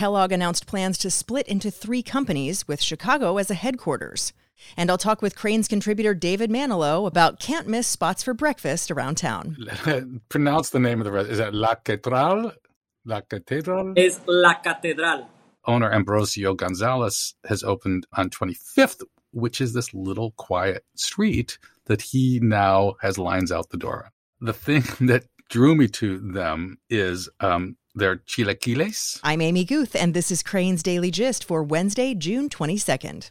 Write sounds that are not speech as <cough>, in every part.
Kellogg announced plans to split into three companies with Chicago as a headquarters. And I'll talk with Crain's contributor David Manilow about can't miss spots for breakfast around town. <laughs> Pronounce the name of the restaurant. Is that La Catedral? La Catedral? Es La Catedral. Owner Ambrosio Gonzalez has opened on 25th, which is this little quiet street that he now has lines out the door. The thing <laughs> that drew me to them is um, their chilaquiles. I'm Amy Guth, and this is Crain's Daily Gist for Wednesday, June 22nd.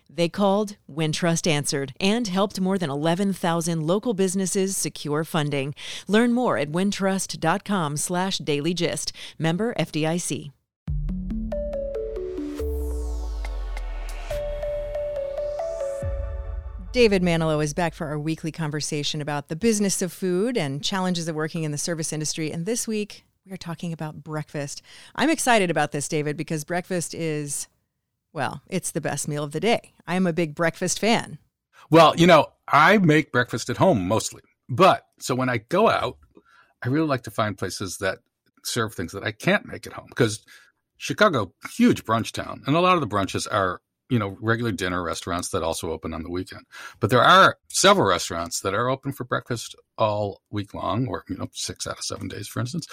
They called, Wintrust answered, and helped more than 11,000 local businesses secure funding. Learn more at wintrust.com slash dailygist. Member FDIC. David Manilow is back for our weekly conversation about the business of food and challenges of working in the service industry. And this week, we are talking about breakfast. I'm excited about this, David, because breakfast is well, it's the best meal of the day. I am a big breakfast fan. Well, you know, I make breakfast at home mostly. But so when I go out, I really like to find places that serve things that I can't make at home because Chicago, huge brunch town, and a lot of the brunches are, you know, regular dinner restaurants that also open on the weekend. But there are several restaurants that are open for breakfast all week long, or you know, six out of seven days, for instance,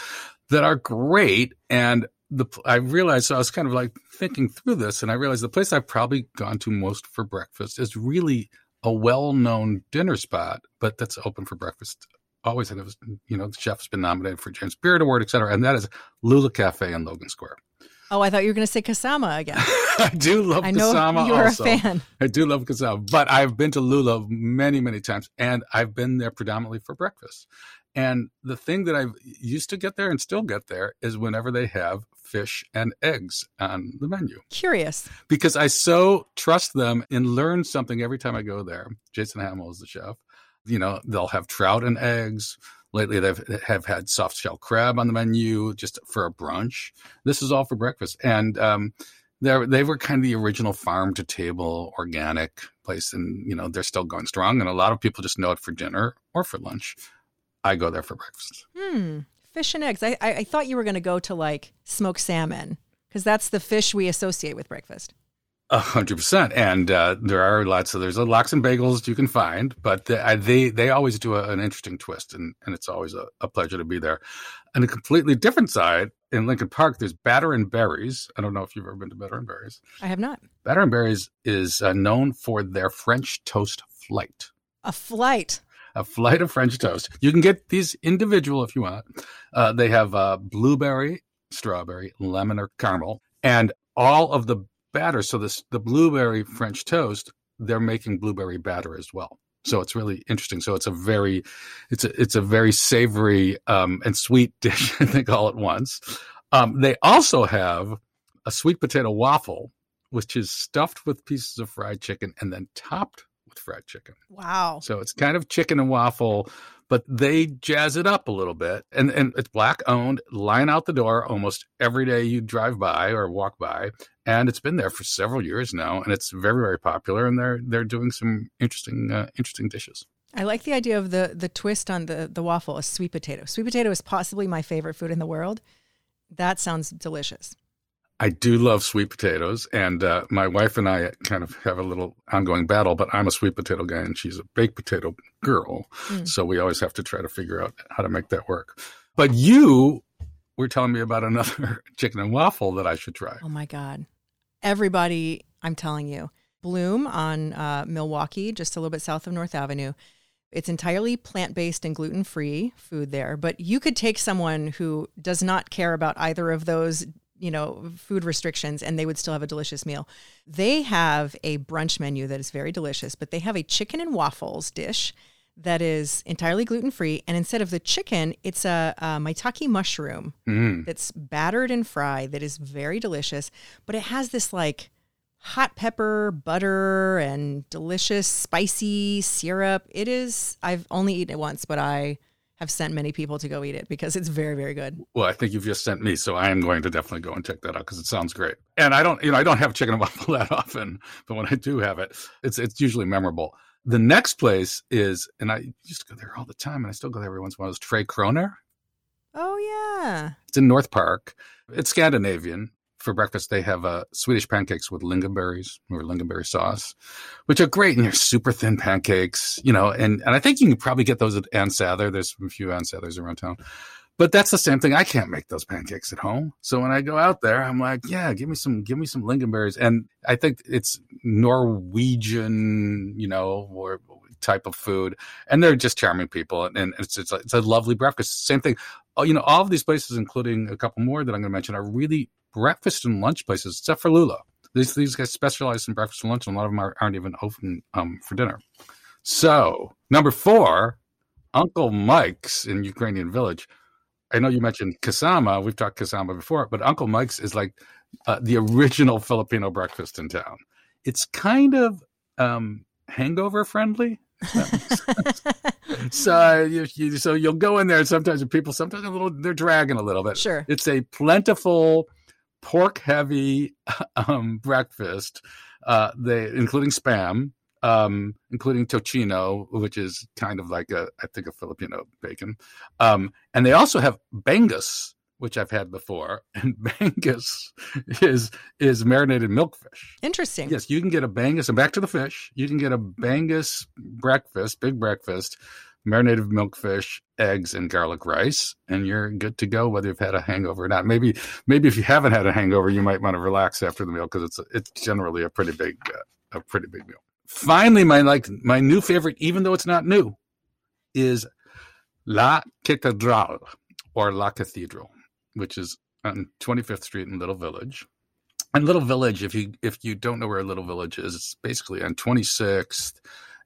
that are great. And the I realized so I was kind of like thinking through this, and I realized the place I've probably gone to most for breakfast is really a well-known dinner spot, but that's open for breakfast always. And it was, you know, the chef's been nominated for James Beard Award, et cetera, and that is Lula Cafe in Logan Square. Oh, I thought you were going to say Kasama again. <laughs> I do love I know Kasama. You're also. a fan. I do love Kasama, but I've been to Lula many, many times, and I've been there predominantly for breakfast. And the thing that I used to get there and still get there is whenever they have fish and eggs on the menu. Curious. Because I so trust them and learn something every time I go there. Jason Hammel is the chef. You know, they'll have trout and eggs. Lately, they have have had soft shell crab on the menu just for a brunch. This is all for breakfast. And um, they were kind of the original farm to table organic place. And, you know, they're still going strong. And a lot of people just know it for dinner or for lunch. I go there for breakfast. Hmm fish and eggs. I, I, I thought you were going to go to like smoked salmon because that's the fish we associate with breakfast. A hundred percent, and uh, there are lots of there's a lox and bagels you can find, but they they, they always do a, an interesting twist, and, and it's always a, a, pleasure to be there. On a completely different side in Lincoln Park, there's Batter and Berries. I don't know if you've ever been to Batter and Berries. I have not. Batter and Berries is uh, known for their French toast flight. A flight a flight of French toast. You can get these individual if you want. Uh, they have uh, blueberry, strawberry, lemon, or caramel, and all of the batter. So this the blueberry French toast, they're making blueberry batter as well. So it's really interesting. So it's a very, it's a it's a very savory um, and sweet <laughs> dish, I think, all at once. Um, they also have a sweet potato waffle, which is stuffed with pieces of fried chicken and then topped fried chicken. Wow. So it's kind of chicken and waffle, but they jazz it up a little bit. And and it's black owned, line out the door almost every day you drive by or walk by. And it's been there for several years now, and it's very, very popular. And they're they're doing some interesting uh, interesting dishes. I like the idea of the the twist on the the waffle, a sweet potato. Sweet potato is possibly my favorite food in the world. That sounds delicious. I do love sweet potatoes, and uh, my wife and I kind of have a little ongoing battle. But I'm a sweet potato guy, and she's a baked potato girl, mm. so we always have to try to figure out how to make that work. But you were telling me about another <laughs> chicken and waffle that I should try. Oh my god! Everybody, I'm telling you, Bloom on uh, Milwaukee, just a little bit south of North Avenue. It's entirely plant based and gluten free food there, but you could take someone who does not care about either of those you know, food restrictions and they would still have a delicious meal. They have a brunch menu that is very delicious, but they have a chicken and waffles dish that is entirely gluten free. And instead of the chicken, it's a, a maitake mushroom mm. that's battered and fried that is very delicious, but it has this like hot pepper, butter, and delicious spicy syrup. It is, I've only eaten it once, but I have sent many people to go eat it because it's very, very good. Well, I think you've just sent me, so I am going to definitely go and check that out because it sounds great. And I don't, you know, I don't have chicken and <laughs> waffle that often, but when I do have it, it's it's usually memorable. The next place is, and I used to go there all the time, and I still go there every once in a while. Is Tre Kronor? Oh yeah, it's in North Park. It's Scandinavian for breakfast they have uh, Swedish pancakes with lingonberries or lingonberry sauce, which are great. And they're super thin pancakes, you know. And and I think you can probably get those at Ann Sather. There's a few Ann Sathers around town, but that's the same thing. I can't make those pancakes at home. So when I go out there, I'm like, yeah, give me some, give me some lingonberries. And I think it's Norwegian, you know, or type of food, and they're just charming people, and it's it's a, it's a lovely breakfast. Same thing, oh, you know, all of these places, including a couple more that I'm going to mention, are really breakfast and lunch places, except for Lula. These these guys specialize in breakfast and lunch, and a lot of them are, not even open um, for dinner. So number four, Uncle Mike's in Ukrainian Village. I know you mentioned Kasama. We've talked Kasama before, but Uncle Mike's is like uh, the original Filipino breakfast in town. It's kind of um, hangover friendly. <laughs> so you, you, so you'll go in there, and sometimes people sometimes a little they're dragging a little bit. Sure, it's a plentiful pork heavy <laughs> um, breakfast. Uh, they including spam, um, including tocino, which is kind of like a I think a Filipino bacon, um, and they also have bangus, which I've had before, <laughs> and bangus is is marinated milkfish. Interesting. Yes, you can get a bangus, and back to the fish. You can get a bangus breakfast, big breakfast, marinated milkfish, eggs, and garlic rice, and you're good to go whether you've had a hangover or not. Maybe maybe if you haven't had a hangover, you might want to relax after the meal because it's it's generally a pretty big uh, a pretty big meal. Finally, my like my new favorite, even though it's not new, is La Catedral or La Cathedral, which is on 25th Street in Little Village. And Little Village, if you if you don't know where Little Village is, it's basically on 26th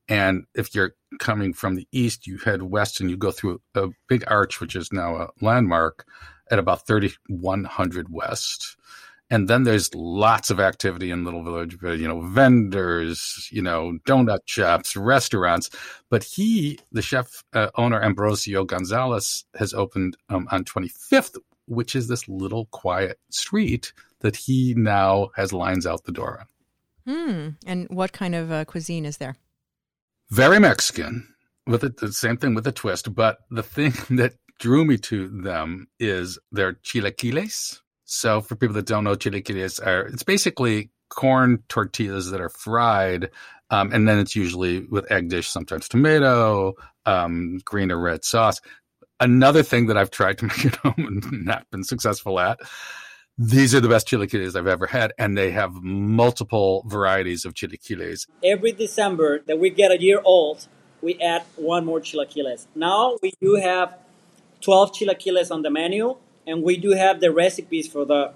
and if you're coming from the east, you head west and you go through a big arch, which is now a landmark at about 3100 west. And then there's lots of activity in Little Village, you know, vendors, you know, donut shops, restaurants. But he, the chef uh, owner, Ambrosio Gonzalez, has opened um, on 25th, which is this little quiet street that he now has lines out the door on. Hmm. And what kind of uh, cuisine is there? Very Mexican with it, the same thing with a twist. But the thing <laughs> that drew me to them is their chilaquiles. So for people that don't know, chilaquiles are it's basically corn tortillas that are fried, um, and then it's usually with egg dish, sometimes tomato, um, green or red sauce. Another thing that I've tried to <laughs> make at home and not been successful at these are the best chilaquiles I've ever had, and they have multiple varieties of chilaquiles. Every December that we get a year old, we add one more chilaquiles. Now we do have 12 chilaquiles on the menu, and we do have the recipes for the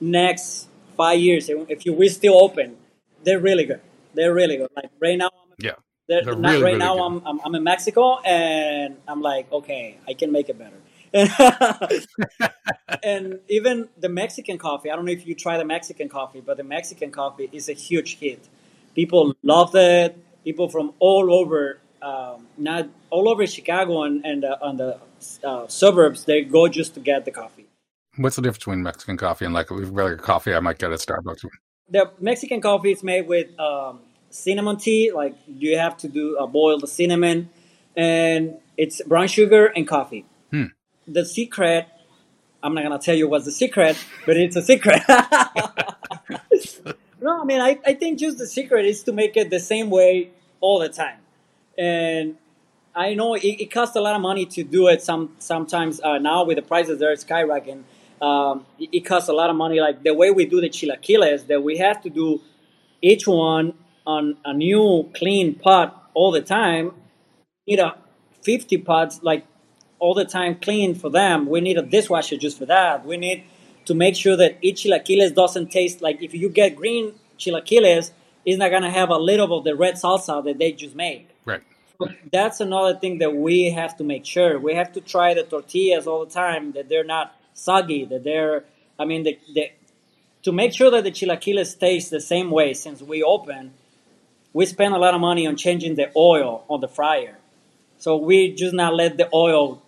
next five years. If you we still open, they're really good. They're really good. Like right now, I'm, yeah, they're, they're not, really, right really now I'm, I'm, I'm in Mexico, and I'm like, okay, I can make it better. <laughs> and even the Mexican coffee, I don't know if you try the Mexican coffee, but the Mexican coffee is a huge hit. People love it. People from all over, um, not all over Chicago and, and uh, on the uh, suburbs, they go just to get the coffee. What's the difference between Mexican coffee and like regular coffee I might get at Starbucks? The Mexican coffee is made with um, cinnamon tea. Like you have to do uh, boil the cinnamon, and it's brown sugar and coffee. Hmm the secret I'm not gonna tell you what's the secret, but it's a secret. <laughs> no, I mean I, I think just the secret is to make it the same way all the time. And I know it, it costs a lot of money to do it some sometimes uh, now with the prices they're skyrocketing. Um, it, it, costs a lot of money. Like the way we do the chilaquiles, that we have to do each one on a new clean pot all the time. You know, 50 pots, like all the time clean for them. We need a dishwasher just for that. We need to make sure that each chilaquiles doesn't taste like if you get green chilaquiles, it's not gonna have a little of the red salsa that they just made. Right. So that's another thing that we have to make sure. We have to try the tortillas all the time that they're not soggy, that they're I mean the, the to make sure that the chilaquiles taste the same way since we open, we spend a lot of money on changing the oil on the fryer. So we just not let the oil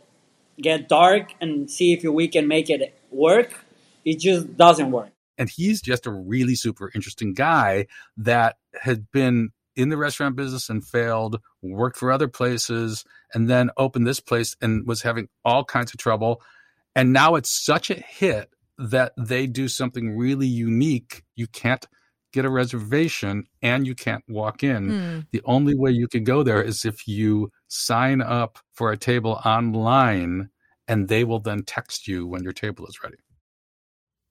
get dark and see if we can make it work. It just doesn't work. And he's just a really super interesting guy that had been in the restaurant business and failed, worked for other places, and then opened this place and was having all kinds of trouble. And now it's such a hit that they do something really unique. You can't get a reservation and you can't walk in. Hmm. The only way you can go there is if you sign up for a table online and they will then text you when your table is ready.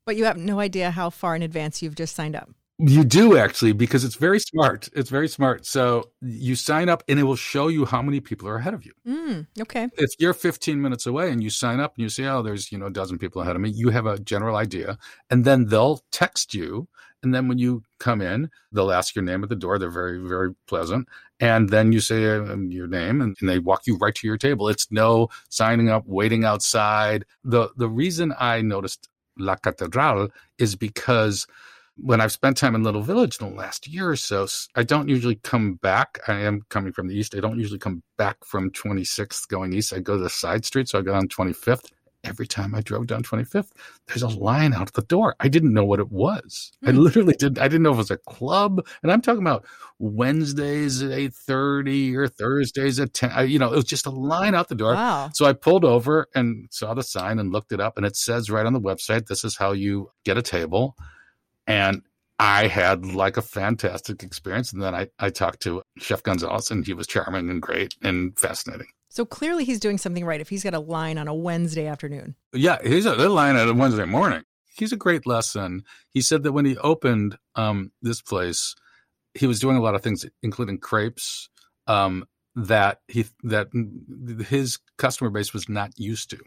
But you have no idea how far in advance you've just signed up. You do actually, because it's very smart. It's very smart. So you sign up and it will show you how many people are ahead of you. Mm, okay. If you're 15 minutes away and you sign up and you say, oh, there's, you know, a dozen people ahead of me, you have a general idea. And then they'll text you. And then when you come in, they'll ask your name at the door. They're very, very pleasant. And then you say uh, your name and, and they walk you right to your table. It's no signing up, waiting outside. The, the reason I noticed La Catedral is because – when I've spent time in Little Village in the last year or so, I don't usually come back. I am coming from the east. I don't usually come back from 26th going east. I go to the side street, so I go on 25th. Every time I drove down 25th, there's a line out the door. I didn't know what it was. Mm. I hmm. literally didn't. I didn't know if it was a club, and I'm talking about Wednesdays at 8:30 or Thursdays at 10. You know, it was just a line out the door. Wow. So I pulled over and saw the sign and looked it up, and it says right on the website, "This is how you get a table." And I had like a fantastic experience. And then I, I talked to Chef Gonzalez, and he was charming and great and fascinating. So clearly he's doing something right if he's got a line on a Wednesday afternoon. Yeah, he's a, line on a Wednesday morning. He's a great lesson. He said that when he opened um, this place, he was doing a lot of things, including crepes, um, that he that his customer base was not used to.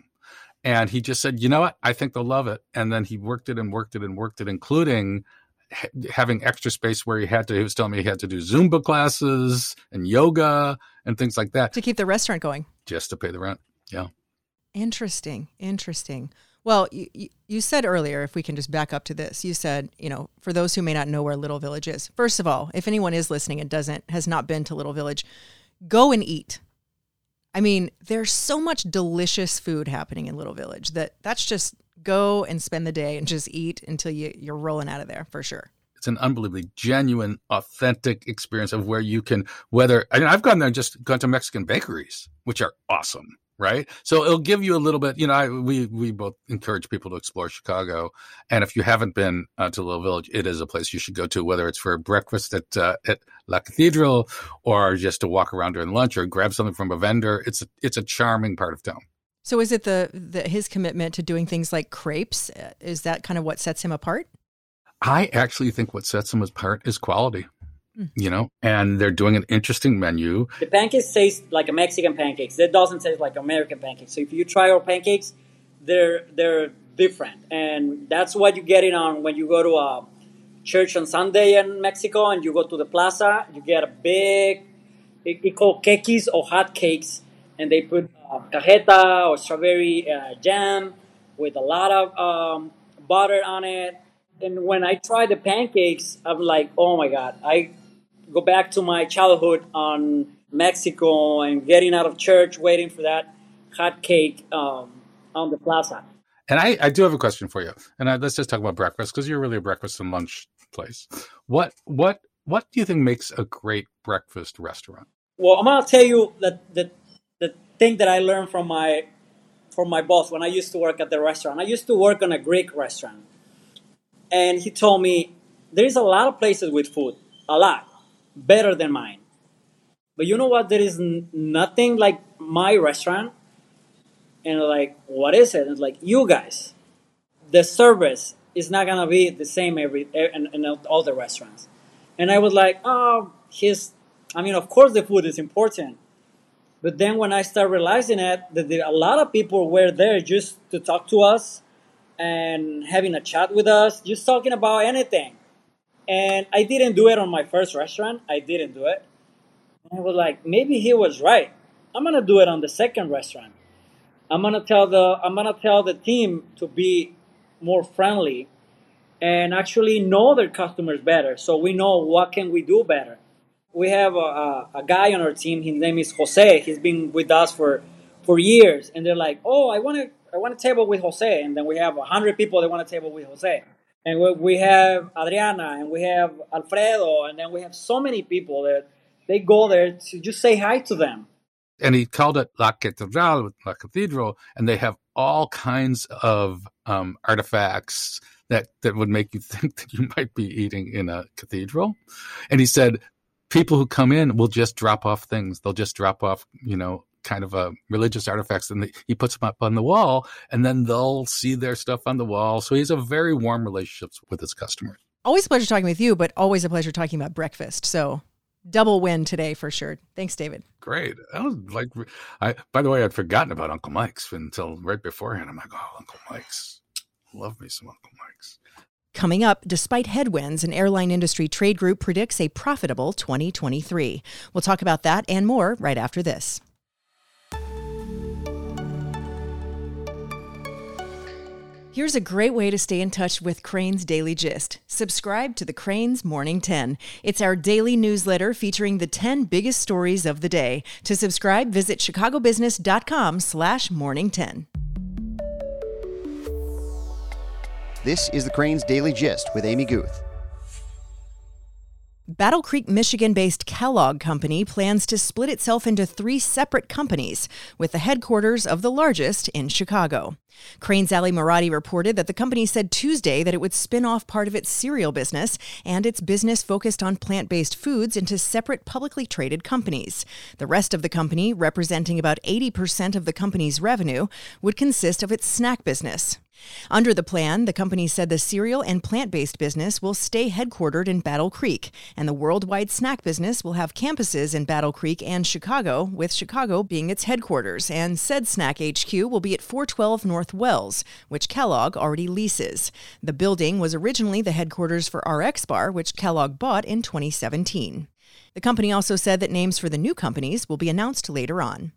And he just said, you know what? I think they'll love it. And then he worked it and worked it and worked it, including ha- having extra space where he had to, he was telling me he had to do Zumba classes and yoga and things like that. To keep the restaurant going. Just to pay the rent. Yeah. Interesting. Interesting. Well, you, you said earlier, if we can just back up to this, you said, you know, for those who may not know where Little Village is, first of all, if anyone is listening and doesn't, has not been to Little Village, go and eat. I mean, there's so much delicious food happening in Little Village that that's just go and spend the day and just eat until you, you're rolling out of there for sure. It's an unbelievably genuine, authentic experience of where you can, whether, I mean, I've gone there and just gone to Mexican bakeries, which are awesome right? So it'll give you a little bit. You know, I, we we both encourage people to explore Chicago, and if you haven't been uh, to Little Village, it is a place you should go to, whether it's for breakfast at uh, at La Cathedral or just to walk around during lunch or grab something from a vendor. It's a, it's a charming part of town. So is it the, the his commitment to doing things like crepes? Uh, is that kind of what sets him apart? I actually think what sets him apart is quality hmm. you know, and they're doing an interesting menu. The pancakes taste like a Mexican pancakes. It doesn't taste like American pancakes. So if you try our pancakes, they're they're different, and that's what you get it on when you go to a church on Sunday in Mexico and you go to the plaza. You get a big, it, it called kekis or hot cakes, and they put uh, cajeta or strawberry uh, jam with a lot of um, butter on it. And when I try the pancakes, I'm like, oh my god! I go back to my childhood on Mexico and getting out of church, waiting for that hot cake um, on the plaza. And I, I do have a question for you. And I, let's just talk about breakfast because you're really a breakfast and lunch place. What what what do you think makes a great breakfast restaurant? Well, I'm gonna tell you that the thing that I learned from my from my boss when I used to work at the restaurant. I used to work on a Greek restaurant, and he told me there's a lot of places with food, a lot better than mine. But you know what? There is n- nothing like my restaurant. And like, what is it? And like, you guys, the service is not gonna be the same every in, in all the restaurants. And I was like, oh, his. I mean, of course, the food is important. But then when I started realizing it, that a lot of people were there just to talk to us and having a chat with us, just talking about anything. And I didn't do it on my first restaurant. I didn't do it. And I was like, maybe he was right. I'm gonna do it on the second restaurant. I'm gonna tell the I'm gonna tell the team to be more friendly and actually know their customers better. So we know what can we do better. We have a, a, guy on our team. His name is Jose. He's been with us for for years, and they're like, "Oh, I want to I want a table with Jose," and then we have hundred people that want a table with Jose, and we, we have Adriana, and we have Alfredo, and then we have so many people that they go there to just say hi to them. And he called it La Catedral, La Cathedral, and they have all kinds of um, artifacts that that would make you <laughs> think that you might be eating in a cathedral. And he said, people who come in will just drop off things. They'll just drop off, you know, kind of a religious artifacts and the, he puts them up on the wall and then they'll see their stuff on the wall. So he has a very warm relationship with his customers. Always a pleasure talking with you but always a pleasure talking about breakfast. So double win today for sure. Thanks david. Great. That was like i by the way i'd forgotten about uncle mike's until right beforehand. I'm like oh uncle mike's. Love me some uncle mike's Coming up, despite headwinds, an airline industry trade group predicts a profitable 2023. We'll talk about that and more right after this. Here's a great way to stay in touch with Crain's Daily Gist. Subscribe to the Crain's Morning 10. It's our daily newsletter featuring the 10 biggest stories of the day. To subscribe, visit chicagobusiness.com slash morning 10. This is the Crain's Daily Gist with Amy Guth. Battle Creek, Michigan based Kellogg Company plans to split itself into three separate companies, with the headquarters of the largest in Chicago. Crain's Ally Marotti reported that the company said Tuesday that it would spin off part of its cereal business and its business focused on plant based foods into separate publicly traded companies. The rest of the company, representing about 80% of the company's revenue, would consist of its snack business. Under the plan, the company said the cereal and plant based business will stay headquartered in Battle Creek, and the worldwide snack business will have campuses in Battle Creek and Chicago, with Chicago being its headquarters. And said snack HQ will be at 412 North Wells, which Kellogg already leases. The building was originally the headquarters for RX Bar, which Kellogg bought in 2017. The company also said that names for the new companies will be announced later on.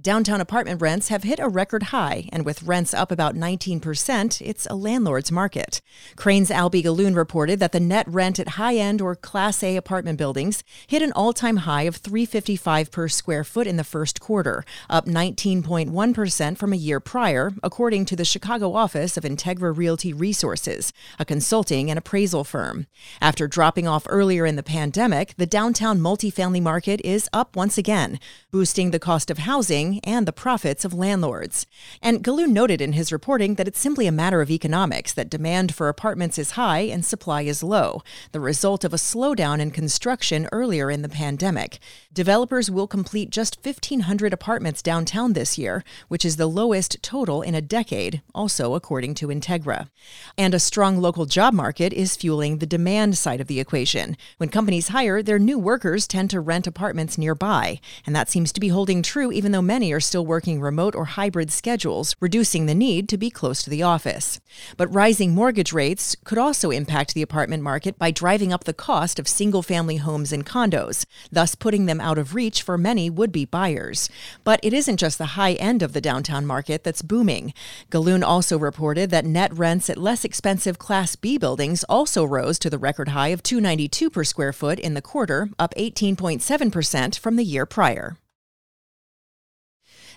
Downtown apartment rents have hit a record high, and with rents up about 19%, it's a landlord's market. Crain's Alby Gallun reported that the net rent at high end or Class A apartment buildings hit an all time high of 355 per square foot in the first quarter, up 19.1% from a year prior, according to the Chicago office of Integra Realty Resources, a consulting and appraisal firm. After dropping off earlier in the pandemic, the downtown multifamily market is up once again, boosting the cost of housing housing and the profits of landlords. And Gallun noted in his reporting that it's simply a matter of economics that demand for apartments is high and supply is low, the result of a slowdown in construction earlier in the pandemic. Developers will complete just 1,500 apartments downtown this year, which is the lowest total in a decade, also according to Integra. And a strong local job market is fueling the demand side of the equation. When companies hire, their new workers tend to rent apartments nearby, and that seems to be holding true even though many are still working remote or hybrid schedules, reducing the need to be close to the office. But rising mortgage rates could also impact the apartment market by driving up the cost of single family homes and condos, thus putting them out of reach for many would be buyers. But it isn't just the high end of the downtown market that's booming. Gallun also reported that net rents at less expensive Class B buildings also rose to the record high of 292 per square foot in the quarter, up 18.7% from the year prior.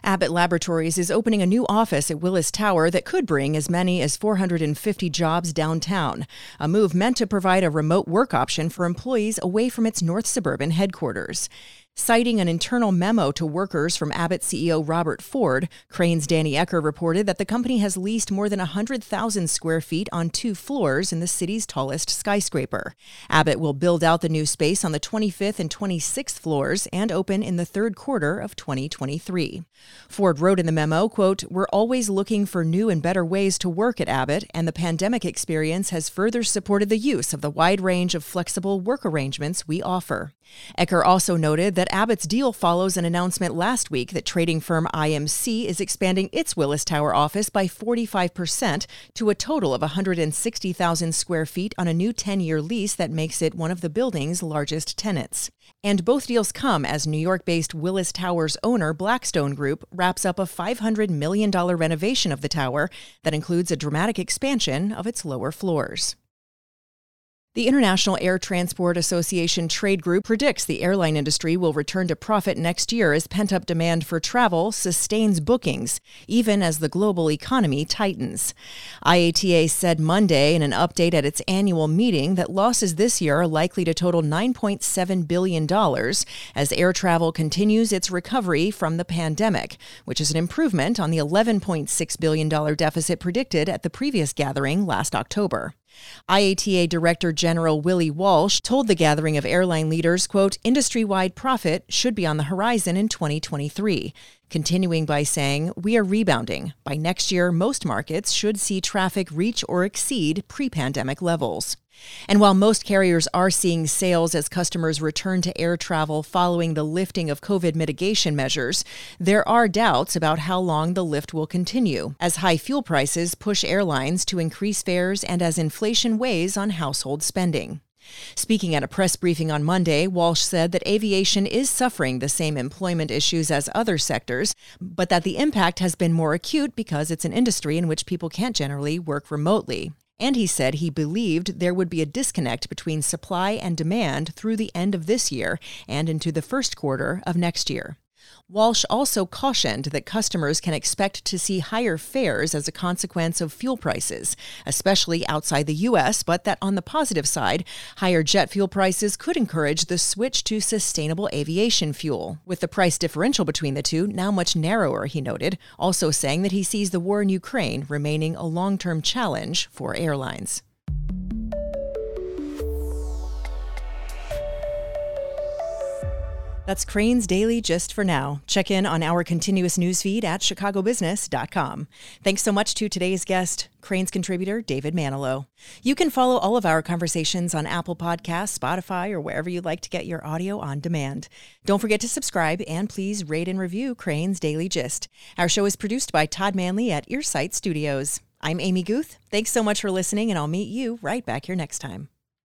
Abbott Laboratories is opening a new office at Willis Tower that could bring as many as 450 jobs downtown, a move meant to provide a remote work option for employees away from its North Suburban headquarters. Citing an internal memo to workers from Abbott CEO Robert Ford, Crain's Danny Ecker reported that the company has leased more than 100,000 square feet on two floors in the city's tallest skyscraper. Abbott will build out the new space on the 25th and 26th floors and open in the third quarter of 2023. Ford wrote in the memo, quote, "We're always looking for new and better ways to work at Abbott, and the pandemic experience has further supported the use of the wide range of flexible work arrangements we offer." Ecker also noted that that Abbott's deal follows an announcement last week that trading firm IMC is expanding its Willis Tower office by 45% to a total of 160,000 square feet on a new 10 year lease that makes it one of the building's largest tenants. And both deals come as New York based Willis Towers owner Blackstone Group wraps up a $500 million renovation of the tower that includes a dramatic expansion of its lower floors. The International Air Transport Association Trade Group predicts the airline industry will return to profit next year as pent up demand for travel sustains bookings, even as the global economy tightens. IATA said Monday in an update at its annual meeting that losses this year are likely to total $9.7 billion as air travel continues its recovery from the pandemic, which is an improvement on the $11.6 billion deficit predicted at the previous gathering last October. IATA Director General Willie Walsh told the gathering of airline leaders, quote, industry-wide profit should be on the horizon in 2023, continuing by saying, we are rebounding. By next year, most markets should see traffic reach or exceed pre-pandemic levels. And while most carriers are seeing sales as customers return to air travel following the lifting of COVID mitigation measures, there are doubts about how long the lift will continue, as high fuel prices push airlines to increase fares and as inflation weighs on household spending. Speaking at a press briefing on Monday, Walsh said that aviation is suffering the same employment issues as other sectors, but that the impact has been more acute because it's an industry in which people can't generally work remotely. And he said he believed there would be a disconnect between supply and demand through the end of this year and into the first quarter of next year. Walsh also cautioned that customers can expect to see higher fares as a consequence of fuel prices, especially outside the U.S., but that on the positive side, higher jet fuel prices could encourage the switch to sustainable aviation fuel, with the price differential between the two now much narrower, he noted, also saying that he sees the war in Ukraine remaining a long term challenge for airlines. That's Crain's Daily Gist for now. Check in on our continuous newsfeed at chicagobusiness.com. Thanks so much to today's guest, Crain's contributor, David Manilow. You can follow all of our conversations on Apple Podcasts, Spotify, or wherever you like to get your audio on demand. Don't forget to subscribe and please rate and review Crain's Daily Gist. Our show is produced by Todd Manley at Earsight Studios. I'm Amy Guth. Thanks so much for listening, and I'll meet you right back here next time.